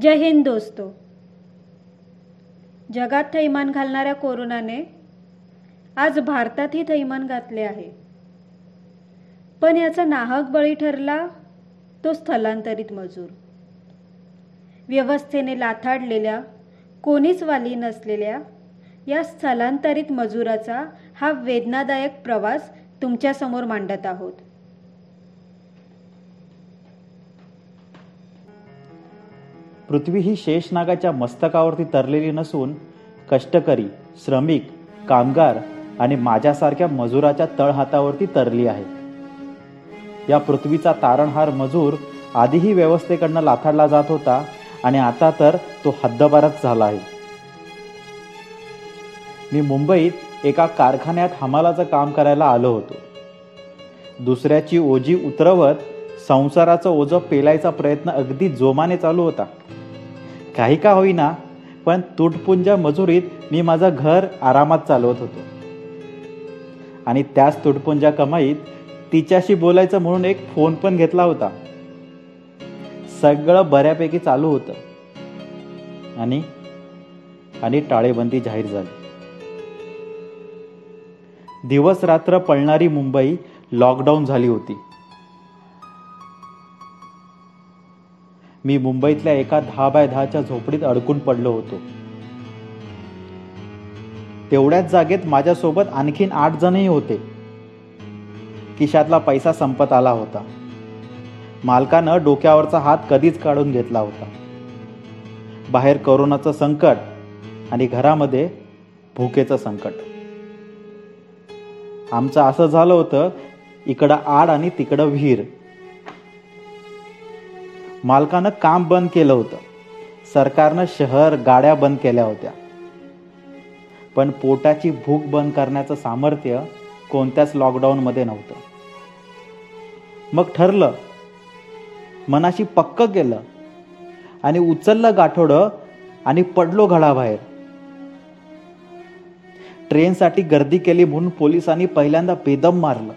जय हिंद दोस्तो. जगात थैमान घालणाऱ्या कोरोनाने आज भारतातही थैमान घातले आहे. पण याचा नाहक बळी ठरला तो स्थलांतरित मजूर. व्यवस्थेने लाथाडलेल्या कोणीच वाली नसलेल्या या स्थलांतरित मजुराचा हा वेदनादायक प्रवास तुमच्यासमोर मांडत आहोत. पृथ्वी ही शेषनागाच्या मस्तकावरती तरलेली नसून कष्टकरी श्रमिक कामगार आणि माझ्यासारख्या मजुराच्या तळहातावरती तरली आहे. या पृथ्वीचा तारणहार मजूर आधीही व्यवस्थेकडनं लाथाडला जात होता आणि आता तर तो हद्दबारच झाला आहे. मी मुंबईत एका कारखान्यात हमालाचं काम करायला आलो होतो. दुसऱ्याची ओजी उतरवत संसाराचं ओझं पेलायचा प्रयत्न अगदी जोमाने चालू होता. काही का होईना पण तुटपुंज्या मजुरीत मी माझं घर आरामात चालवत होतो. आणि त्याच तुटपुंजा कमाईत तिच्याशी बोलायचं म्हणून एक फोन पण घेतला होता. सगळं बऱ्यापैकी चालू होतं. आणि आणि टाळेबंदी जाहीर झाली. दिवस रात्र पळणारी मुंबई लॉकडाऊन झाली होती. मी मुंबईतल्या एका दहा बाय दहाच्या झोपडीत अडकून पडलो होतो. तेवढ्याच जागेत माझ्यासोबत आणखीन आठ जणही होते. खिशातला पैसा संपत आला होता. मालकानं डोक्यावरचा हात कधीच काढून घेतला होता. बाहेर करोनाचं संकट आणि घरामध्ये भुकेचं संकट. आमचं असं झालं होतं इकडं आड आणि तिकडं विहीर. मालकानं काम बंद केलं होतं. सरकारनं शहर गाड्या बंद केल्या होत्या. पण पोटाची भूक बंद करण्याचं सामर्थ्य कोणत्याच लॉकडाऊनमध्ये नव्हतं. मग ठरलं मनाशी पक्क केलं आणि उचललं गाठोडं आणि पडलो घडाबाहेर. ट्रेनसाठी गर्दी केली म्हणून पोलिसांनी पहिल्यांदा बेदम मारलं.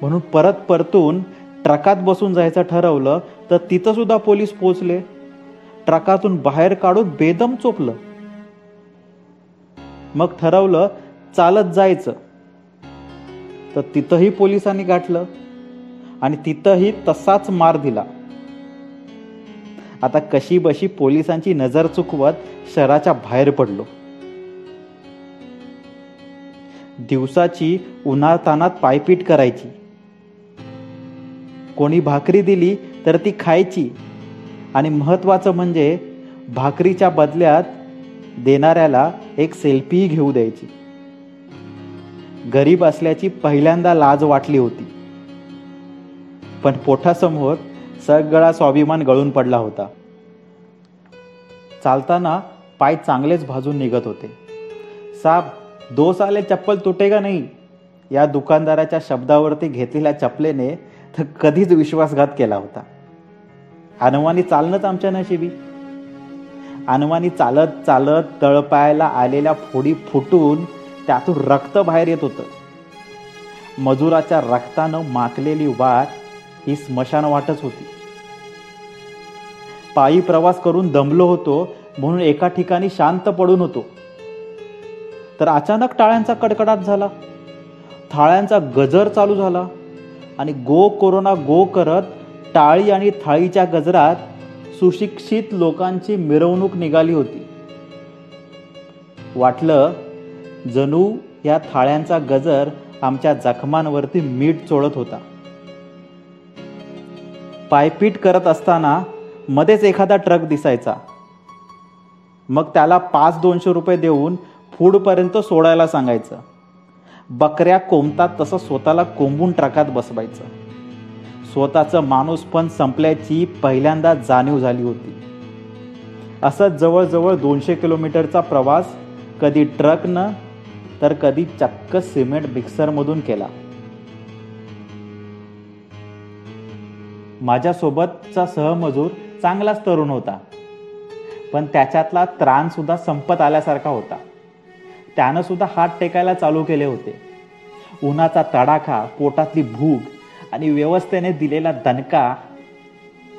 म्हणून परत परतून ट्रकात बसून जायचं ठरवलं तर तिथं सुद्धा पोलीस पोचले ट्रकातून बाहेर काढून बेदम चोपलं. मग ठरवलं चालत जायचं. तर तिथंही पोलिसांनी गाठलं आणि तिथंही तसाच मार दिला. आता कशी बशी पोलिसांची नजर चुकवत शहराच्या बाहेर पडलो. दिवसाची उन्हातानात पायपीट करायची. कोणी भाकरी दिली तर ती खायची. आणि महत्त्वाचं म्हणजे भाकरीच्या बदल्यात देणाऱ्याला एक सेल्फीही घेऊ द्यायची. गरीब असल्याची पहिल्यांदा लाज वाटली होती. पण पोटासमोर सगळा स्वाभिमान गळून पडला होता. चालताना पाय चांगलेच भाजून निघत होते. साब दोस आले चप्पल तुटेगा नाही? या दुकानदाराच्या शब्दावरती घेतलेल्या चपलेने तर कधीच विश्वासघात केला होता. अनवानी चालणंच आमच्या नशिबी. अनवानी चालत चालत तळपायला आलेल्या फोडी फुटून त्यातून रक्त बाहेर येत होतं. मजुराच्या रक्तानं माकलेली वाट ही स्मशान वाटच होती. पायी प्रवास करून दमलो होतो म्हणून एका ठिकाणी शांत पडून होतो. तर अचानक टाळ्यांचा कडकडाट झाला. थाळ्यांचा गजर चालू झाला. आणि गो कोरोना गो करत टाळी आणि थाळीच्या गजरात सुशिक्षित लोकांची मिरवणूक निघाली होती. वाटलं जणू या थाळ्यांचा गजर आमच्या जखमांवरती मीठ चोळत होता. पायपीट करत असताना मध्येच एखादा ट्रक दिसायचा. मग त्याला पाच दोनशे रुपये देऊन फूडपर्यंत सोडायला सांगायचं. बकऱ्या कोंबतात तसं स्वतःला कोंबून ट्रकात बसवायचं. स्वतःचं माणूस पण संपल्याची पहिल्यांदा जाणीव झाली होती. असं जवळजवळ दोनशे किलोमीटरचा प्रवास कधी ट्रकनं तर कधी चक्क सिमेंट मिक्सरमधून केला. माझ्यासोबतचा सहमजूर चांगलाच तरुण होता. पण त्याच्यातला त्राण सुद्धा संपत आल्यासारखा होता. त्यानं सुद्धा हात टेकायला चालू केले होते. उन्हाचा तडाखा पोटातली भूक आणि व्यवस्थेने दिलेला दणका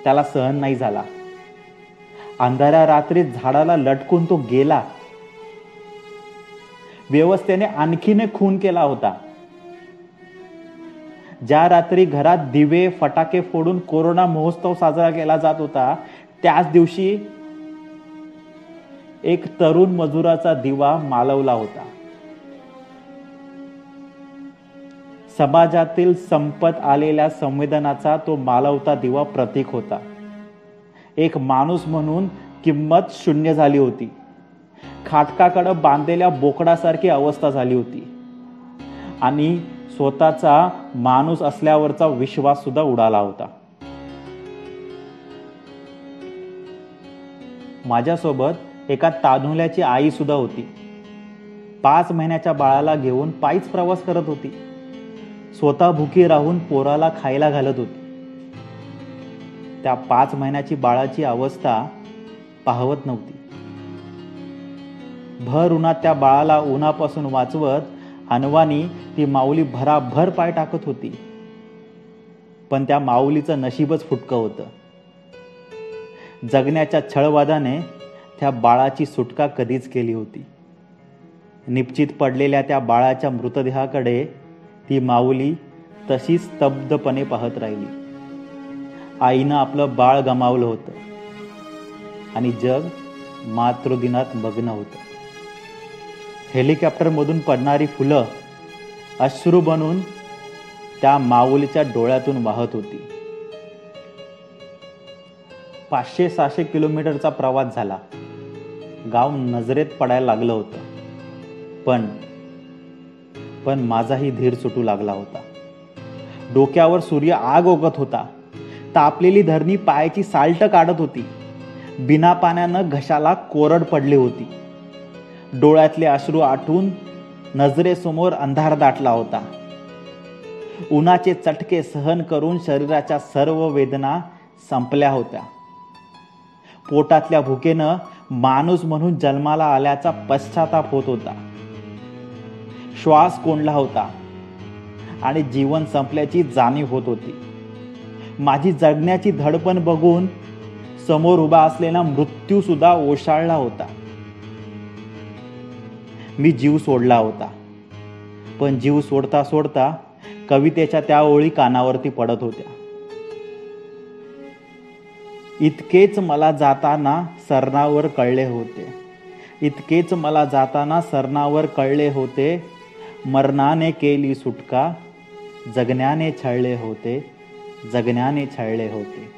त्याला सहन नाही झाला. अंधाऱ्या रात्रीत झाडाला लटकून तो गेला. व्यवस्थेने आणखीन खून केला होता. ज्या रात्री घरात दिवे फटाके फोडून कोरोना महोत्सव साजरा केला जात होता त्याच दिवशी एक तरुण मजुराचा दिवा मालवला होता. समाजातील संपत आलेल्या संवेदनाचा तो मालवता दिवा प्रतीक होता. एक माणूस म्हणून किंमत शून्य झाली होती. खाटकाकडे बांधलेल्या बोकडासारखी अवस्था झाली होती. आणि स्वतःचा माणूस असल्यावरचा विश्वास सुद्धा उडाला होता. माझ्यासोबत एका तांदुल्याची आई सुद्धा होती. पाच महिन्याच्या बाळाला घेऊन पायीच प्रवास करत होती. स्वतः भुकी राहून पोराला खायला घालत होती. त्या पाच महिन्याची बाळाची अवस्था पाहवत नव्हती. भर उन्हात त्या बाळाला उन्हापासून वाचवत अनवानी ती माऊली भराभर पाय टाकत होती. पण त्या माऊलीचं नशीबच फुटकं होतं. जगण्याच्या छळवादाने त्या बाळाची सुटका कधीच केली होती. निश्चित पडलेल्या त्या बाळाच्या मृतदेहाकडे ती माऊली तशी स्तब्धपणे पाहत राहिली. आईनं आपलं बाळ गमावलं होतं आणि जग मातृदिनात मग्न होतं. हेलिकॉप्टरमधून पडणारी फुलं अश्रू बनून त्या माऊलीच्या डोळ्यातून वाहत होती. पाचशे सहाशे किलोमीटरचा प्रवास झाला. गाव नजरेत पडायला लागलं होतं. पण पण माझाही धीर सुटू लागला होता. डोक्यावर सूर्य आग ओगत होता. तापलेली धरणी पायाची साल्ट काढत होती. बिना पाण्यानं घशाला कोरड पडली होती. डोळ्यातले अश्रू आटून नजरेसमोर अंधार दाटला होता. उन्हाचे चटके सहन करून शरीराच्या सर्व वेदना संपल्या होत्या. पोटातल्या भुकेनं माणूस म्हणून जन्माला आल्याचा पश्चाताप होत होता. श्वास कोंडला होता आणि जीवन संपल्याची जाणीव होत होती. माझी जगण्याची धडपण बघून समोर उभा असलेला मृत्यू सुद्धा ओशाळला होता. मी जीव सोडला होता. पण जीव सोडता सोडता कवितेच्या त्या ओळी कानावरती पडत होत्या. इतकेच मला जाताना सरणावर कळले होते. इतकेच मला जाताना सरणावर कळले होते. मरणाने केली सुटका जगण्याने छळले होते जगण्याने छळले होते.